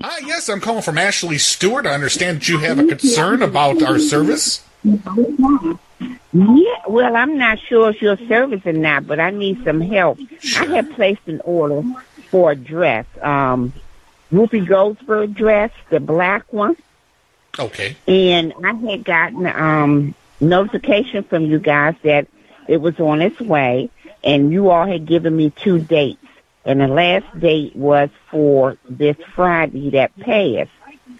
Hi, yes, I'm calling from Ashley Stewart. I understand that you have a concern about our service. Yeah, well, I'm not sure if your service or not, but I need some help. I had placed an order for a dress, um, Whoopi Goldberg dress, the black one, Okay. and I had gotten um notification from you guys that it was on its way, and you all had given me two dates, and the last date was for this Friday that passed.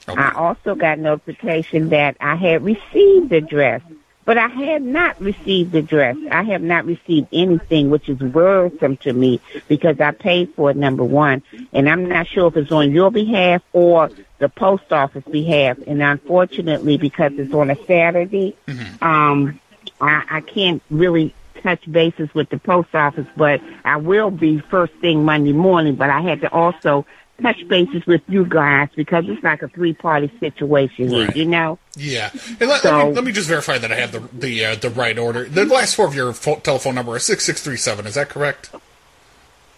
I also got notification that I had received the dress, but I had not received the dress. I have not received anything, which is worrisome to me because I paid for it, number one, and I'm not sure if it's on your behalf or the post office behalf. And unfortunately, because it's on a Saturday, um, I, I can't really touch bases with the post office, but I will be first thing Monday morning. But I had to also touch bases with you guys because it's like a three party situation here, Right. you know? Yeah. And let, let, me, let me just verify that I have the the uh, the right order. The last four of your pho- telephone number is 6637. Is that correct?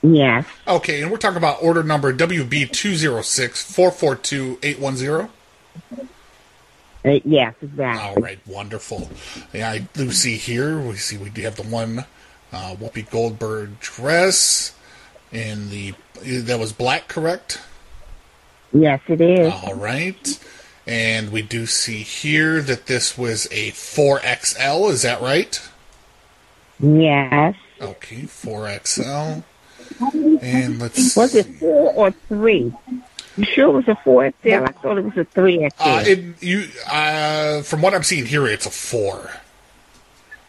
Yes. Okay, and we're talking about order number WB206442810. Uh, yes, exactly. All right, wonderful. Yeah, I do see here. We see we do have the one uh, Whoopi Goldberg dress in the that was black, correct? Yes, it is. All right, and we do see here that this was a 4XL. Is that right? Yes. Okay, 4XL. And let's Was it four or three? You sure it was a four XL? I thought it was a three XL. Uh, it, you, uh, from what I'm seeing here, it's a four.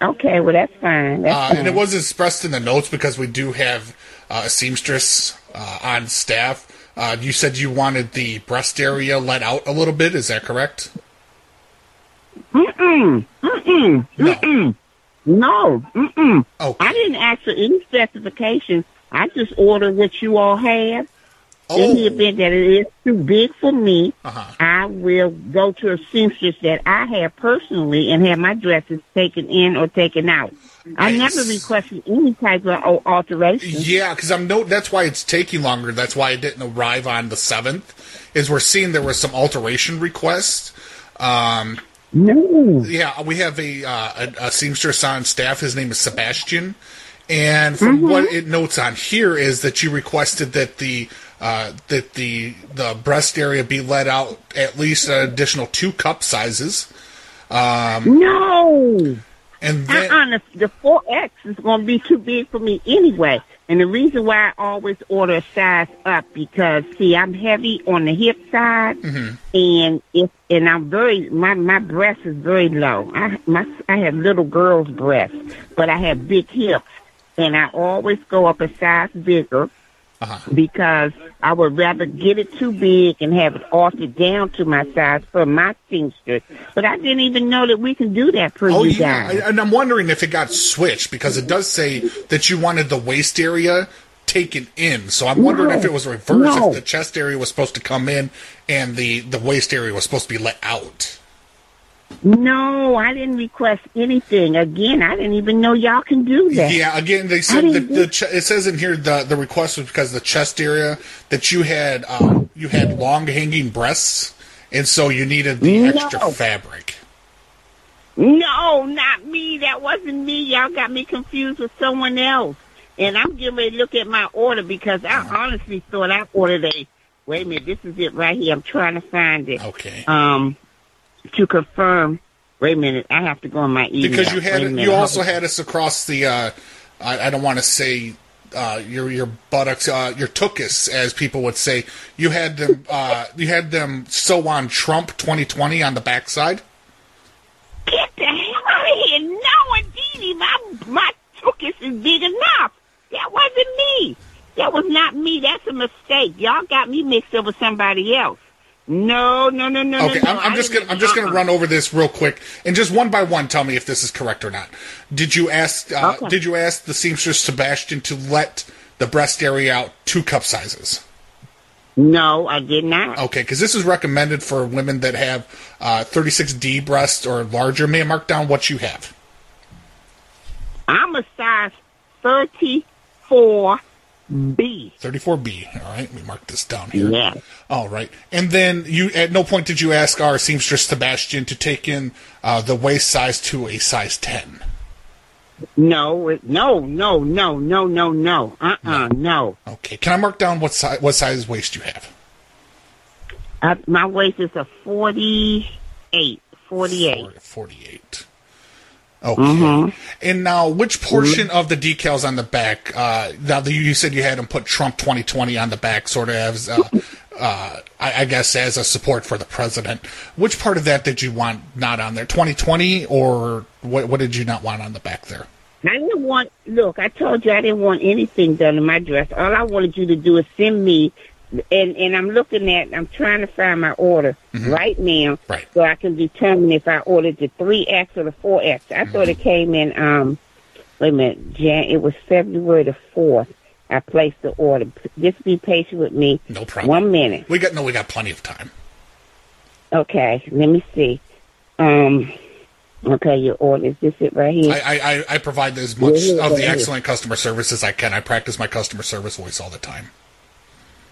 okay, well that's fine. That's Uh, fine. and it was expressed in the notes because we do have uh, a seamstress uh, on staff. Uh, you said you wanted the breast area let out a little bit. Is that correct? Mm-mm. Mm-mm. No. Mm-mm. No. Mm-mm. Okay. I didn't ask for any specifications. I just ordered what you all have. In the Oh, event that it is too big for me, Uh-huh. I will go to a seamstress that I have personally and have my dresses taken in or taken out. I never requested any type of al- alteration. yeah, because I'm no. That's why it's taking longer. That's why it didn't arrive on the seventh. Is we're seeing there was some alteration requests. Um, No. Yeah, we have a, uh, a, a seamstress on staff. His name is Sebastian, and from what it notes on here is that you requested that the uh, that the the breast area be let out at least an additional two cup sizes, No. and then Uh-uh, the, the 4X is going to be too big for me anyway. And the reason why I always order a size up because see, I'm heavy on the hip side, and if and I'm very my my breast is very low. I my I have little girls' breasts, but I have big hips, and I always go up a size bigger Uh-huh. because I would rather get it too big and have it altered down to my size for my seamstress. But I didn't even know that we can do that for oh you yeah, guys. And I'm wondering if it got switched because it does say that you wanted the waist area taken in. So I'm wondering No. if it was reversed, No. if the chest area was supposed to come in and the the waist area was supposed to be let out. No, I didn't request anything. Again, I didn't even know y'all can do that. Yeah, again, they said the, the ch- it says in here the the request was because the chest area that you had uh, you had long hanging breasts, and so you needed the No. extra fabric. No, not me. That wasn't me. Y'all got me confused with someone else. And I'm getting ready to look at my order because I honestly thought I ordered a. Wait a minute, this is it right here. I'm trying to find it. Okay, Um, to confirm. Wait a minute, I have to go on my email. because you had Wait minute. you also had us across the. Uh, I, I don't want to say. Uh, your your buttocks, uh, your tuchus, as people would say, you had them. Uh, you had them so on Trump 2020 on the backside. Get the hell out of here! No, indeedy, my my tuchus is big enough. That wasn't me. That was not me. That's a mistake. Y'all got me mixed up with somebody else. No, no, no, no, Okay, no. I'm, no. I'm just gonna I'm just gonna run over this real quick and just one by one tell me if this is correct or not. Did you ask uh, Okay. Did you ask the seamstress Sebastian to let the breast area out two cup sizes? No, I did not. Okay, because this is recommended for women that have uh, 36D breasts or larger. May I mark down what you have? I'm a size 34 B. 34B. All right, let me mark this down here. Yeah. All right. And then you, at no point did you ask our seamstress Sebastian to take in uh, the waist size to a size 10. No, no, no, no, no, no, no. Uh-uh, no. Okay. Can I mark down what size what size waist you have? Uh, my waist is a 48. 48. Four- 48. Okay. And now, which portion of the decals on the back? Uh, now, that you said you had them put Trump 2020 on the back, sort of as, uh, uh, I, I guess, as a support for the president. Which part of that did you want not on there? 2020, or what? What did you not want on the back there? I didn't want, look, I told you I didn't want anything done to my dress. All I wanted you to do is send me, and, and I'm looking at, I'm trying to find my order right now Right. so I can determine if I ordered the 3X or the 4X. I thought it came in, um, wait a minute, Jan, it was February the 4th. I placed the order. Just be patient with me. No problem. One minute. We got no, we got plenty of time. Okay, let me see. Um, okay, your order, is this it right here? I, I, I- I provide as much Yeah, of the excellent customer service as I can. I practice my customer service voice all the time.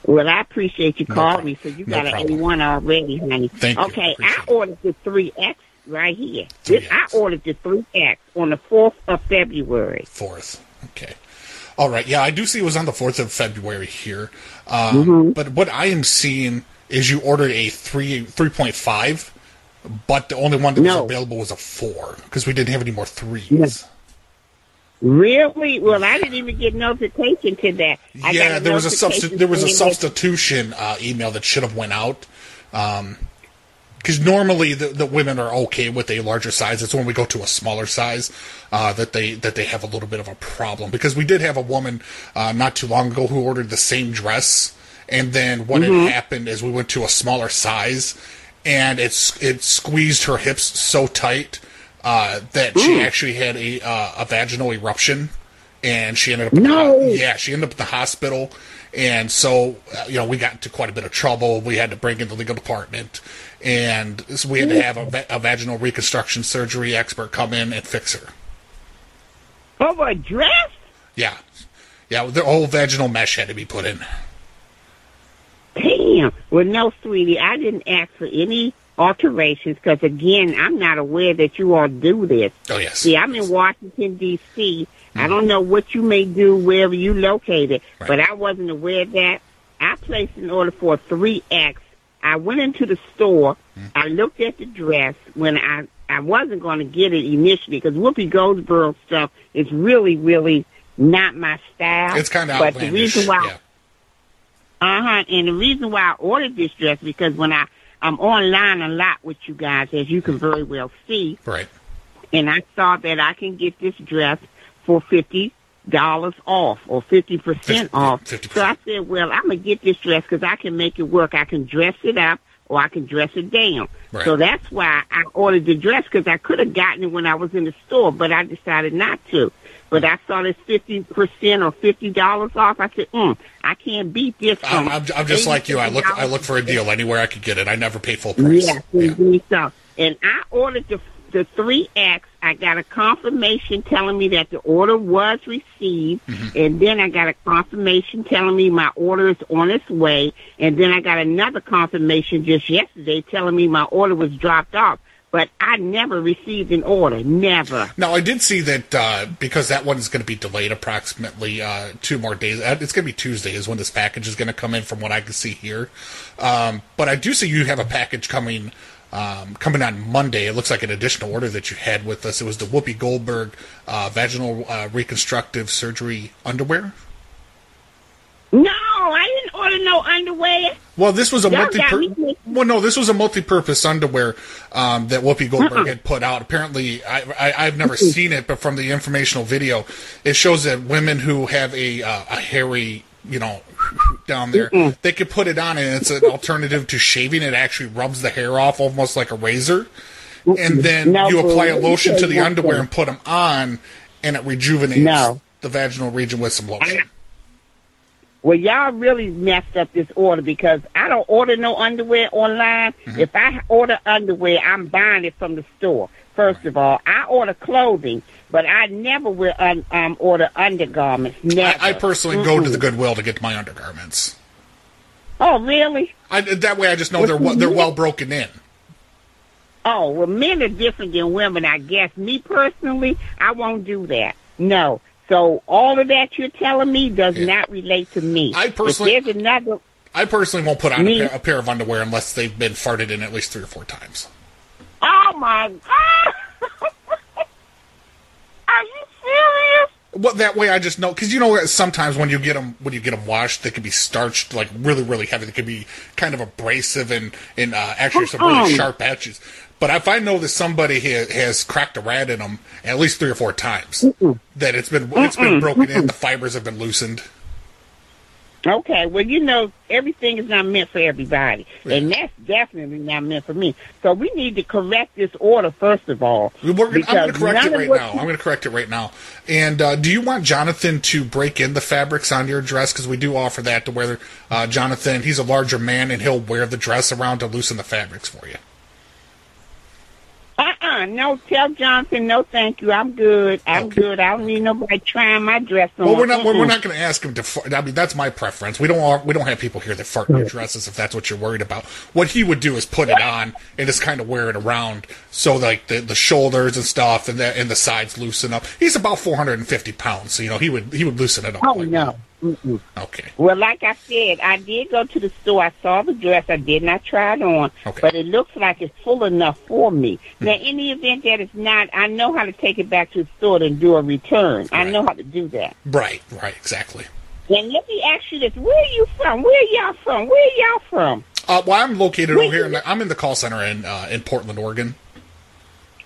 Well, I appreciate you No calling problem. me, so you No got an problem. A1 already, honey. Thank you. Okay, I ordered the 3X right here. This, I ordered the 3X on the 4th of February. Fourth. Okay. All right. Yeah, I do see it was on the fourth of February here. Um, Mm-hmm. But what I am seeing is you ordered a three three point five, but the only one that No. was available was a four because we didn't have any more threes. Yeah. Really? Well, I didn't even get notification to that. I yeah, there was a substi- there was a substitution uh, email that should have went out. Because normally the, the women are okay with a larger size. It's when we go to a smaller size uh, that they that they have a little bit of a problem. Because we did have a woman uh, not too long ago who ordered the same dress, and then what Mm-hmm. had happened is we went to a smaller size, and it's it squeezed her hips so tight uh, that she actually had a uh, a vaginal eruption, and she ended up the No. yeah she ended up in the hospital, and so uh, you know we got into quite a bit of trouble. We had to bring in the legal department, and so we had to have a, a vaginal reconstruction surgery expert come in and fix her. Over a dress? Yeah, yeah, the whole vaginal mesh had to be put in. Damn. Well, no, sweetie, I didn't ask for any alterations because, again, I'm not aware that you all do this. Oh yes, See, I'm in Washington, D.C. I don't know what you may do wherever you located, Right. but I wasn't aware of that. I placed an order for a 3X. I went into the store. I looked at the dress when I I wasn't going to get it initially because Whoopi Goldberg stuff is really, really not my style. it's kind of But the reason why yeah. uh huh. And the reason why I ordered this dress because when I I'm online a lot with you guys, as you can mm-hmm. very well see, Right. and I saw that I can get this dress for fifty dollars off or fifty percent Fifty- off. 50%. So I said, well, I'm gonna get this dress because I can make it work. I can dress it up or I can dress it down. Right. So that's why I ordered the dress because I could have gotten it when I was in the store, but I decided not to. But I saw this fifty percent or fifty dollars off. I said, mm, I can't beat this. I'm, I'm, I'm just like you. I look I look for a deal anywhere I could get it. I never pay full price. Yes, Yeah. so. And I ordered the the three X. I got a confirmation telling me that the order was received, Mm-hmm. and then I got a confirmation telling me my order is on its way, and then I got another confirmation just yesterday telling me my order was dropped off. But I never received an order. Never. Now I did see that uh, because that one is going to be delayed approximately uh, two more days. Uh, It's going to be Tuesday is when this package is going to come in, from what I can see here. Um, but I do see you have a package coming um, coming on Monday. It looks like an additional order that you had with us. It was the Whoopi Goldberg uh, vaginal uh, reconstructive surgery underwear. No, I no underwear. Well, this was a Y'all multi. me. Well, no, this was a multi-purpose underwear um, that Whoopi Goldberg had put out. Apparently, I, I, I've never seen it, but from the informational video, it shows that women who have a uh, a hairy, you know, down there, they could put it on, and it's an alternative to shaving. It actually rubs the hair off almost like a razor, and then No, you apply a lotion to the underwear and put them on, and it rejuvenates No. the vaginal region with some lotion. Well, y'all really messed up this order because I don't order no underwear online. Mm-hmm. If I order underwear, I'm buying it from the store. First of all, I order clothing, but I never will un, um, order undergarments. Never. I, I personally go to the Goodwill to get my undergarments. Oh, really? I, that way, I just know they're well, they're well broken in. Oh, well, men are different than women, I guess. Me personally, I won't do that. No. So all of that you're telling me does Yeah. not relate to me. I personally- if there's another. I personally won't put on a pair, a pair of underwear unless they've been farted in at least three or four times. Oh my God! Are you serious? Well, that way I just know because you know sometimes when you get them when you get them washed, they can be starched like really really heavy. They can be kind of abrasive and and uh, actually some really sharp edges. But if I know that somebody ha- has cracked a rat in them at least three or four times, that it's been it's been broken in, the fibers have been loosened. Okay, well, you know, everything is not meant for everybody, and that's definitely not meant for me. So we need to correct this order first of all. We're gonna, I'm going to correct it right now. I'm going to correct it right now. And uh, do you want Jonathan to break in the fabrics on your dress? Because we do offer that to where uh, Jonathan, he's a larger man and he'll wear the dress around to loosen the fabrics for you. Uh-uh, no, tell Johnson, no, thank you. I'm good. I'm Okay. good. I don't need nobody trying my dress on. Well, we're not. We're, we're not going to ask him to. Fart. I mean, that's my preference. We don't. want- We don't have people here that fart in their dresses if that's what you're worried about. What he would do is put it on and just kind of wear it around, so like the the shoulders and stuff and the and the sides loosen up. He's about 450 pounds, so you know he would he would loosen it up. Oh, quite no. well. Mm-mm. Okay. Well, like I said, I did go to the store. I saw the dress. I did not try it on, Okay. but it looks like it's full enough for me. Hmm. Now, in the event that it's not, I know how to take it back to the store and do a return. I know how to do that. Right. Right. Exactly. And let me ask you this: Where are you from? Where y'all from? Where y'all from? Uh, well, I'm located Wait, over here. In the, I'm in the call center in uh, in Portland, Oregon.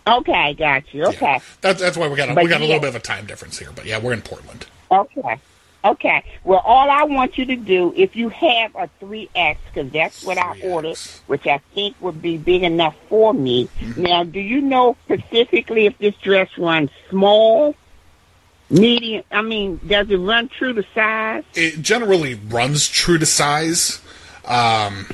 Okay, got you. Okay. Yeah. That's that's why we got a, But we got a little bit of a time difference here. But yeah, we're in Portland. Okay. Okay. Well, all I want you to do, if you have a 3X, because that's what I 3X. ordered, which I think would be big enough for me. Mm-hmm. Now, do you know specifically if this dress runs small, medium? I mean, does it run true to size? it generally runs true to size. Um,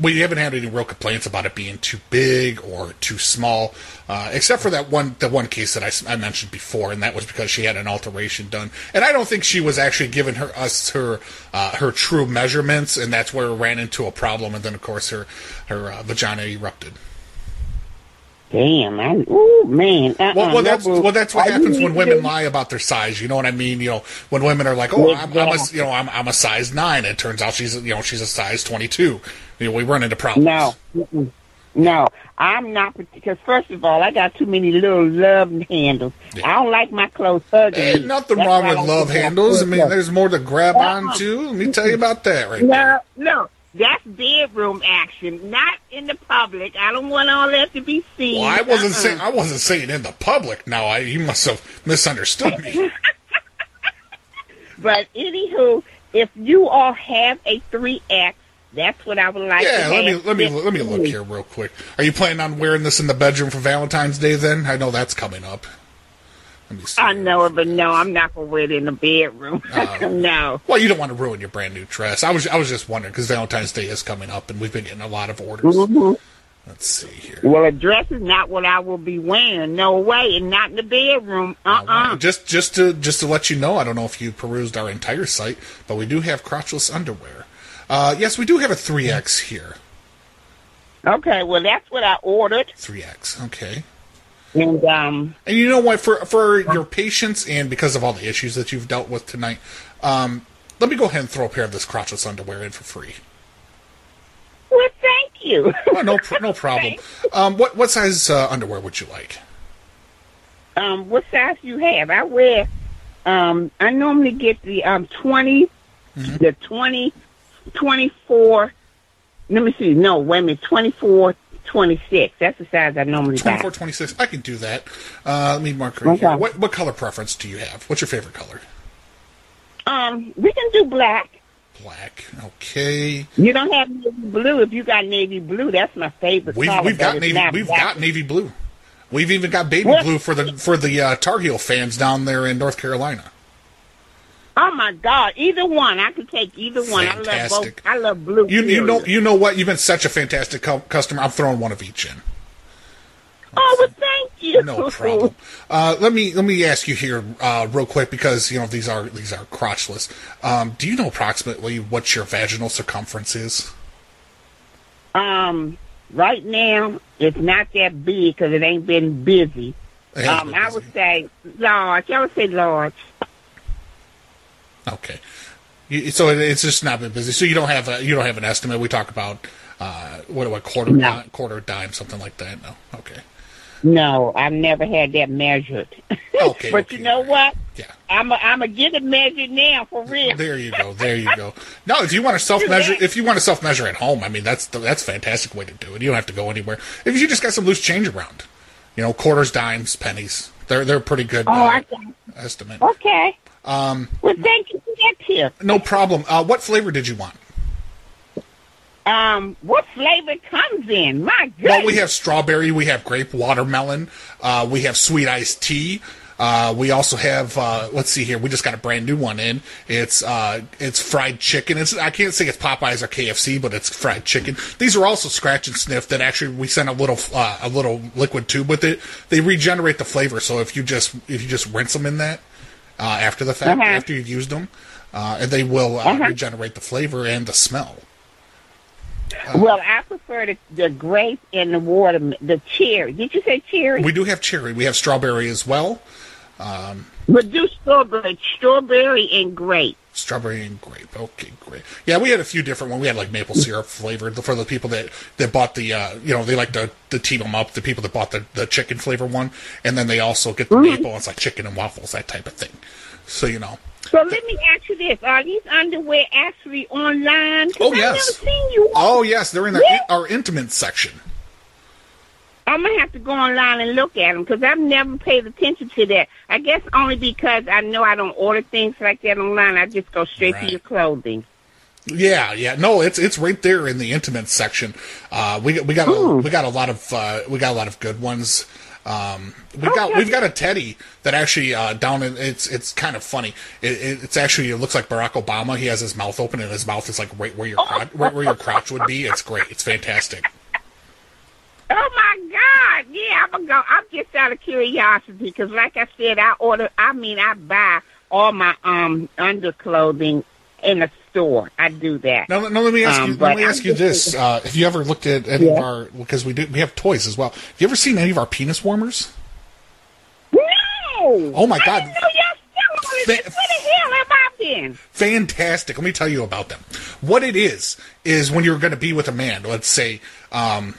we haven't had any real complaints about it being too big or too small, uh, except for that one the one case that I mentioned before, and that was because she had an alteration done, and I don't think she was actually giving her us her uh, her true measurements, and that's where it ran into a problem, and then of course her her uh, vagina erupted. Damn, I, ooh, man. Uh-uh, Well, well, that's well, that's what happens when women do- lie about their size. You know what I mean? You know, when women are like, "Oh, I'm, I'm a you know I'm, I'm a size nine. and it turns out she's you know she's a size twenty two. You know, we run into problems. No, no, I'm not because first of all, I got too many little love handles. Yeah. I don't like my clothes hugging. Ain't nothing That's wrong with love handles. I mean, there's more to grab on uh-uh. to. Let me tell you about that right no, no, that's bedroom action, not in the public. I don't want all that to be seen. Well, I wasn't Uh-uh. saying I wasn't saying in the public. Now, I you must have misunderstood me. But anywho, if you all have a three X, that's what I would like. yeah, to let me let me let me look here real quick. Are you planning on wearing this in the bedroom for Valentine's Day? Then I know that's coming up. Let me see. I know it, but no, I'm not gonna wear it in the bedroom. Oh. no. Well, you don't want to ruin your brand new dress. I was I was just wondering because Valentine's Day is coming up, and we've been getting a lot of orders. Mhm. Let's see here. Well, a dress is not what I will be wearing. No way, and not in the bedroom. Uh uh Just just to just to let you know, I don't know if you perused our entire site, but we do have crotchless underwear. Uh, yes, we do have a three X here. Okay, well that's what I ordered, Three X. Okay. And um, And you know what? For for your patience and because of all the issues that you've dealt with tonight, um, let me go ahead and throw a pair of this crotchless underwear in for free. well, thank you. Oh, no, no problem. Um, what what size uh, underwear would you like? um, what size you have? I wear. Um, I normally get the um 20 Mm-hmm. the 20, 24. Let me see. No, wait a minute. 24, 26. That's the size I normally buy. 24, 26. I can do that. Uh, let me mark right here. Okay. What what color preference do you have? What's your favorite color? Um, we can do black. Black. Okay. You don't have navy blue. If you got navy blue, that's my favorite We've color. we've got navy we've black. got navy blue. We've even got baby blue for the for the uh, Tar Heel fans down there in North Carolina. Oh my God! Either one, I can take either one. I love both. I love blue. You you know you know what? You've been such a fantastic cu- customer. I'm throwing one of each in. Oh, well, thank you. No problem. Uh, let me let me ask you here uh, real quick because you know these are these are crotchless. Um, do you know approximately what your vaginal circumference is? Um, right now it's not that big because it ain't been busy. Um, been I would say large. I would say large. Okay. So it's just not been busy. So you don't have a you don't have an estimate. We talk about uh, what what quarter No. quarter dime something like that. No. Okay. No, I've never had that measured. Okay. but okay. you know what? Yeah. I'm a, I'm a get it measured now for real. There you go. There you go. No, if you want to self measure, if you want to self measure at home, I mean that's the, that's a fantastic way to do it. You don't have to go anywhere. If you just got some loose change around, you know, quarters, dimes, pennies, they're they're pretty good Oh, uh, estimate. Okay. Um. Well, thank you for that tip. No problem. Uh, what flavor did you want? Um. What flavor comes in? My goodness. Well, we have strawberry, we have grape, watermelon, uh, we have sweet iced tea. Uh, we also have uh, let's see here. We just got a brand new one in. It's uh, it's fried chicken. It's I can't say it's Popeyes or KFC, but it's fried chicken. These are also scratch and sniff. That actually we send a little uh, a little liquid tube with it. They regenerate the flavor. So if you just if you just rinse them in that uh, after the fact, Uh-huh. after you've used them, uh, and they will uh, Uh-huh. regenerate the flavor and the smell. Well, I prefer the, the grape and the water, the cherry. Did you say cherry? We do have cherry. We have strawberry as well. but do strawberry, strawberry and grape. Strawberry and grape. Okay, great. Yeah, we had a few different ones. We had like maple syrup flavored for the people that, that bought the, uh, you know, they like to, to team them up. The people that bought the, the chicken flavor one, and then they also get the Mm-hmm. maple. It's like chicken and waffles, that type of thing. So you know. So let me ask you this: Are these underwear actually online? Oh, yes. never seen you. Oh yes, they're in our, Yeah. our intimate section. I'm gonna have to go online and look at them because I've never paid attention to that. I guess only because I know I don't order things like that online. I just go straight Right. to your clothing. Yeah, yeah. No, it's it's right there in the intimate section. Uh, we got we got a, Ooh. we got a lot of uh, we got a lot of good ones. Um, we've got we've got a teddy that actually uh, down in it's it's kind of funny. It, it, it's actually it looks like Barack Obama. He has his mouth open and his mouth is like right where your crotch, right where your crotch would be. It's great. It's fantastic. Oh my God! Yeah, I'm gonna go. I'm just out of curiosity because, like I said, I order. I mean, I buy all my um underclothing in a store. I do that. Now, now let me ask Um, you. Let me I'm ask you this: uh, Have you ever looked at any of our because we do we have toys as well? Have you ever seen any of our penis warmers? No. Oh, my I God. didn't know y'all still on Fa- this. Where the hell have I been? fantastic. Let me tell you about them. What it is is when you're going to be with a man. Let's say, um,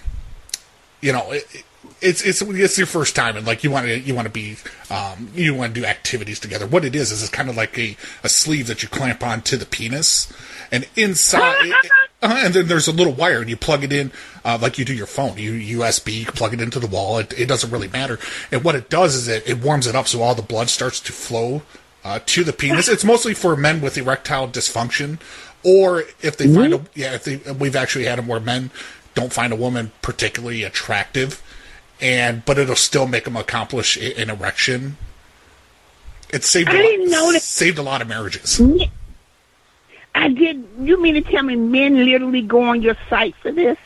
you know, it, it's it's it's your first time, and like you want to you want to be um, you want to do activities together. What it is is it's kind of like a, a sleeve that you clamp onto the penis, and inside. it- uh, and then there's a little wire, and you plug it in uh, like you do your phone. You USB, you plug it into the wall. It, it doesn't really matter. And what it does is it, it warms it up, so all the blood starts to flow uh, to the penis. It's mostly for men with erectile dysfunction, or if they find a yeah, if they we've actually had them where men don't find a woman particularly attractive, and but it'll still make them accomplish an erection. It saved a didn't know that- saved a lot of marriages. I did. You mean to tell me men literally go on your site for this?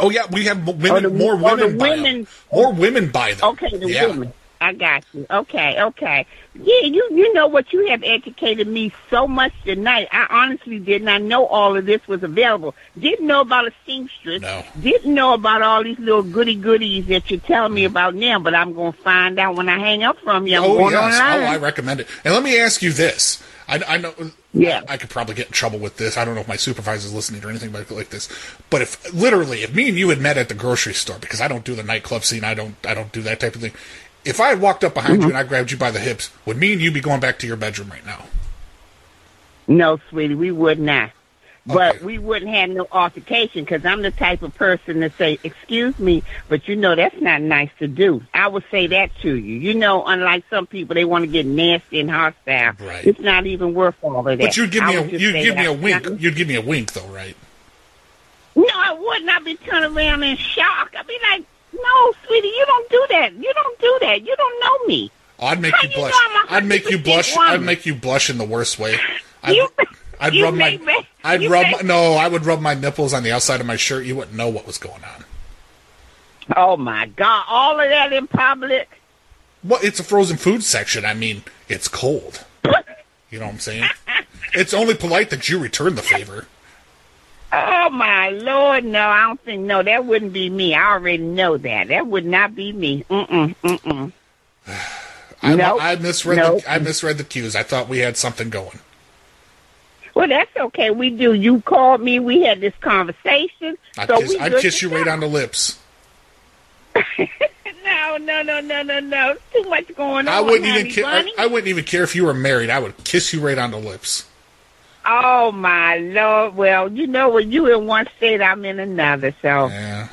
Oh yeah, we have women, the- more the women buy them. women- More women buy them. Okay, the yeah. women. I got you. Okay, okay. Yeah, you you know what? You have educated me so much tonight. I honestly did not know all of this was available. Didn't know about a seamstress. No. Didn't know about all these little goody goodies that you're telling me mm. about now. But I'm gonna find out when I hang up from you. I'm Oh going yes, online. oh I recommend it. And let me ask you this: I, I know, Yeah. I could probably get in trouble with this. I don't know if my supervisor's listening or anything like, like this. But if literally, if me and you had met at the grocery store, because I don't do the nightclub scene, I don't, I don't do that type of thing. If I had walked up behind Mm-hmm. you and I grabbed you by the hips, would me and you be going back to your bedroom right now? No, sweetie, we would not. But we wouldn't have no altercation because I'm the type of person to say, "Excuse me, but you know that's not nice to do." I would say that to you. You know, unlike some people, they want to get nasty and hostile. Right. It's not even worth all of that. But you'd give me a you'd give me a wink. not- You'd give me a wink though, right? No, I would not I'd be turning around in shock. I'd be like, "No, sweetie, you don't do that. You don't do that. Me." I'd make How you blush. I'd make you blush. woman? I'd make you blush in the worst way. I'd, You- I'd you rub my. me- I'd rub. My, no, I would rub my nipples on the outside of my shirt. You wouldn't know what was going on. Oh my God! All of that in public. Well, it's a frozen food section. I mean, it's cold. You know what I'm saying? It's only polite that you return the favor. Oh my lord, no, I don't think no, that wouldn't be me. I already know that. That would not be me. Mm Mm mm mm I, Nope. I misread. Nope. The, I misread the cues. I thought we had something going. Well, that's okay. We do. You called me. We had this conversation. I'd so kiss, we I'd kiss you right on the lips. No, no, no, no, no, no. Too much going on. I wouldn't even. honey Ca- I. I wouldn't even care if you were married. I would kiss you right on the lips. Oh my lord. Well, you know what? You in one state, I'm in another. So Yeah.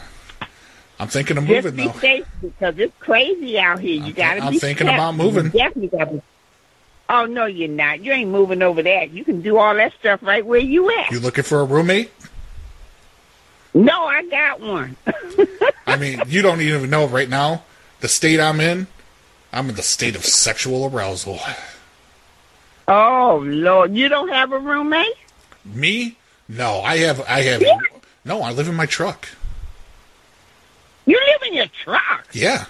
I'm thinking of just moving be though. safe because it's crazy out here. You I'm- gotta I'm be. thinking careful. about moving. You definitely gotta. Oh no, you're not. You ain't moving over there. You can do all that stuff right where you at. You looking for a roommate? No, I got one. I mean, you don't even know right now the state I'm in. I'm in the state of sexual arousal. oh Lord, you don't have a roommate? Me? No, I have. I have. Yeah. No, I live in my truck. You live in your truck. Yeah.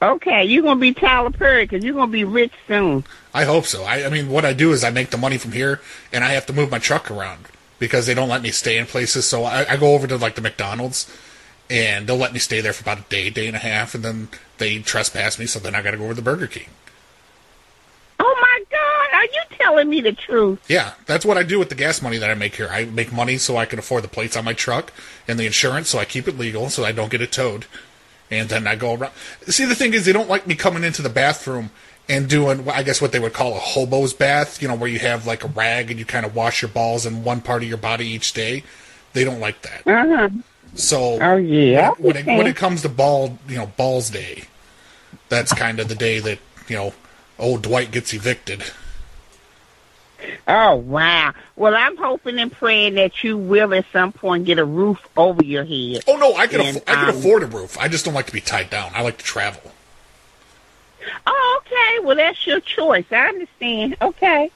Okay, you're gonna be Tyler Perry because you're gonna be rich soon. I hope so. I, I mean, what I do is I make the money from here, and I have to move my truck around because they don't let me stay in places. So I, I go over to like the McDonald's, and they'll let me stay there for about a day, day and a half, and then they trespass me. So then I got to go over to Burger King. Oh my God, are you telling me the truth? Yeah, that's what I do with the gas money that I make here. I make money so I can afford the plates on my truck and the insurance, so I keep it legal, so I don't get it towed. And then I go around. See, the thing is, they don't like me coming into the bathroom and doing, I guess, what they would call a hobo's bath. You know, where you have like a rag and you kind of wash your balls in one part of your body each day. They don't like that. Uh huh. So, Oh yeah. when it, when it comes to ball, you know, balls day, that's kind of the day that you know, old Dwight gets evicted. Oh wow. Well, I'm hoping and praying that you will at some point get a roof over your head. Oh no, I can And, affo- I can um, afford a roof. I just don't like to be tied down. I like to travel. Oh, okay. Well, that's your choice. I understand. Okay.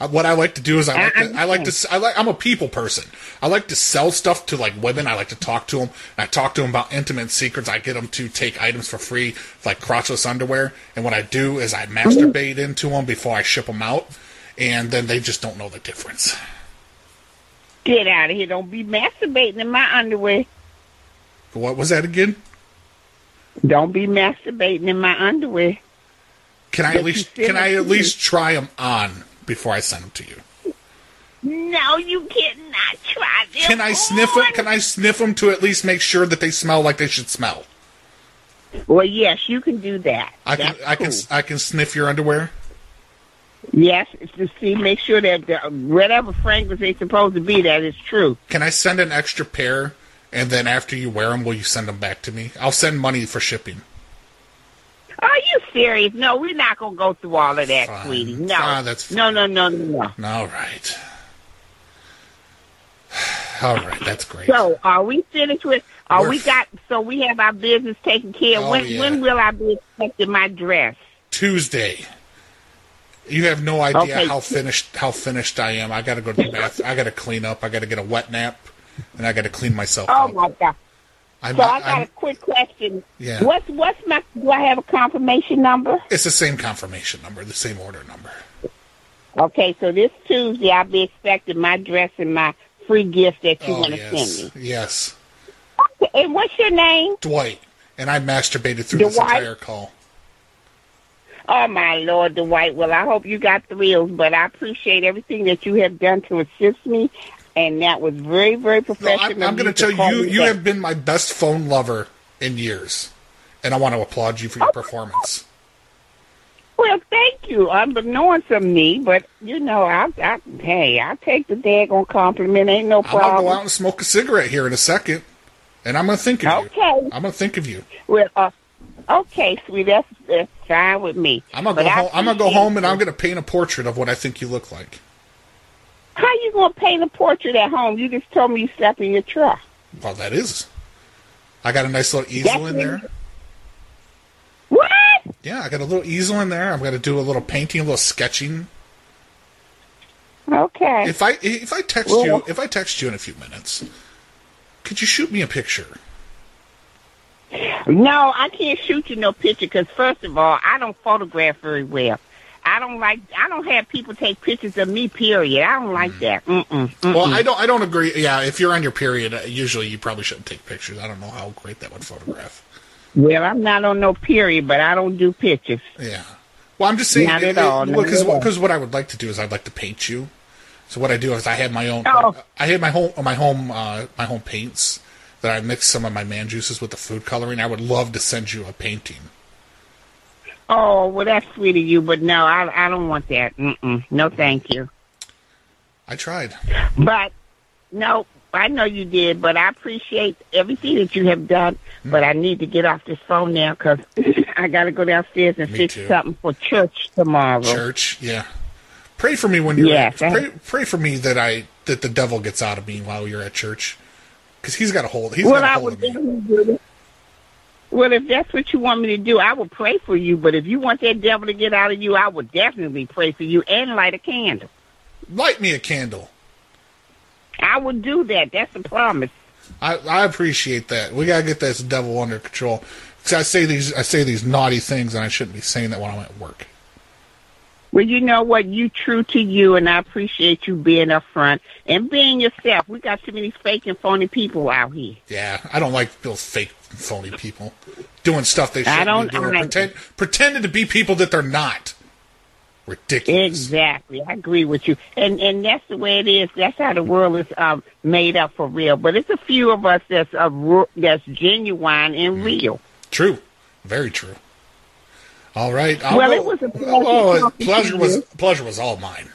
Uh, What I like to do is I like I to, I like to I like I'm a people person. I like to sell stuff to like women. I like to talk to them. I talk to them about intimate secrets. I get them to take items for free, like crotchless underwear. And what I do is I masturbate into them before I ship them out, and then they just don't know the difference. Get out of here. Don't be masturbating in my underwear. What was that again? Don't be masturbating in my underwear. Can I But at least can I at least try them on before I send them to you? No, you cannot try them. Can I sniff them? Can I sniff them to at least make sure that they smell like they should smell? Well, yes, you can do that. I can That's I can. I can sniff your underwear. Yes, it's to see, make sure that the, whatever fragrance they're supposed to be, that is true. Can I send an extra pair, and then after you wear them, will you send them back to me? I'll send money for shipping. Are you serious? No, we're not gonna go through all of that, Fine. sweetie. No, Ah, that's no, no, no, no. no. All right. All right, that's great. So, are we finished with? Are We're we got? So we have our business taken care. of. Oh, when yeah. when will I be expecting my dress? Tuesday. You have no idea Okay. how finished how finished I am. I got to go to the bath. I got to clean up. I got to get a wet nap, and I got to clean myself up. Oh up. my god! I'm, So I got I'm- a quick question. Yeah. What's what's my? Do I have a confirmation number? it's the same confirmation number, the same order number. Okay, so this Tuesday I'll be expecting my dress and my free gift that you oh want to yes, send me. yes, And what's your name? Dwight. And I masturbated through this entire call. Oh my Lord, Dwight. Well, I hope you got thrills, but I appreciate everything that you have done to assist me, and that was very, very No, professional. I'm, I'm going to tell you, you back. have been my best phone lover in years, and I want to applaud you for your performance. Well, thank you. Unbeknownst of me, but you know, I, I hey, I'll take the daggone compliment. Ain't no problem. I'll go out and smoke a cigarette here in a second, and I'm gonna think of you. Okay. I'm gonna think of you. Well, uh, okay, sweet. That's, that's fine with me. I'm gonna But go I home. I'm gonna go home and. I'm gonna paint a portrait of what I think you look like. How you gonna paint a portrait at home? You just told me you slept in your truck. Well, that is. I got a nice little easel in there. What? Yeah, I got a little easel in there. I'm gonna do a little painting, a little sketching. Okay. If I if I text Well- you if I text you in a few minutes, could you shoot me a picture? No, I can't shoot you no picture because first of all, I don't photograph very well. I don't like. I don't have people take pictures of me. Period. I don't like that. Mm-mm, mm-mm. Well, I don't. I don't agree. Yeah, if you're on your period, uh, usually you probably shouldn't take pictures. I don't know how great that would photograph. Well, I'm not on no period, but I don't do pictures. Yeah. Well, I'm just saying. Not at all, Because all. because what I would like to do is I'd like to paint you. So what I do is I have my own. Oh. I have my home my home uh, my home paints that I mix some of my man juices with the food coloring. I would love to send you a painting. Oh, well, that's sweet of you, but no, I I don't want that. Mm-mm. No, thank you. I tried. But no, I know you did, but I appreciate everything that you have done. Hmm. But I need to get off this phone now because I got to go downstairs and Me fix too. something for church tomorrow. Church, yeah. Pray for me when you're. Yes, at, pray, pray for me that I that the devil gets out of me while you're at church, because he's got a hold. He's well, got a I hold would of me. definitely do it. Well, if that's what you want me to do, I will pray for you. But if you want that devil to get out of you, I will definitely pray for you and light a candle. Light me a candle. I will do that. That's a promise. I, I appreciate that. We gotta get this devil under control. 'Cause I say these I say these naughty things, and I shouldn't be saying that when I'm at work. Well, you know what? You true to you, and I appreciate you being upfront and being yourself. We got too many fake and phony people out here. Yeah, I don't like those fake, and phony people doing stuff they I shouldn't I don't be doing. either. Pretend, pretending to be people that they're not. Ridiculous. Exactly, I agree with you, and and that's the way it is. That's how the world is um, made up for real. But it's a few of us that's uh, that's genuine and real. True. Very true. All right. I'll Well, go- it was a pleasure Oh, pleasure was pleasure was all mine.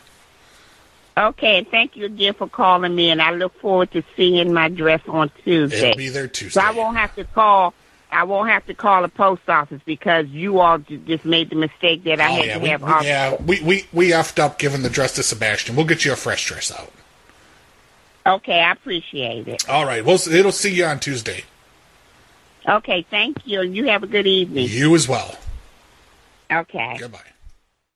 Okay, and thank you again for calling me, and I look forward to seeing my dress on Tuesday. It'll be there Tuesday. So I won't have to call. I won't have to call the post office because you all just made the mistake that I Oh had yeah, to we, have. we- yeah, we, we we effed up giving the dress to Sebastian. We'll get you a fresh dress out. Okay, I appreciate it. All right, well, it'll see you on Tuesday. Okay, thank you. You have a good evening. You as well. Okay. Goodbye.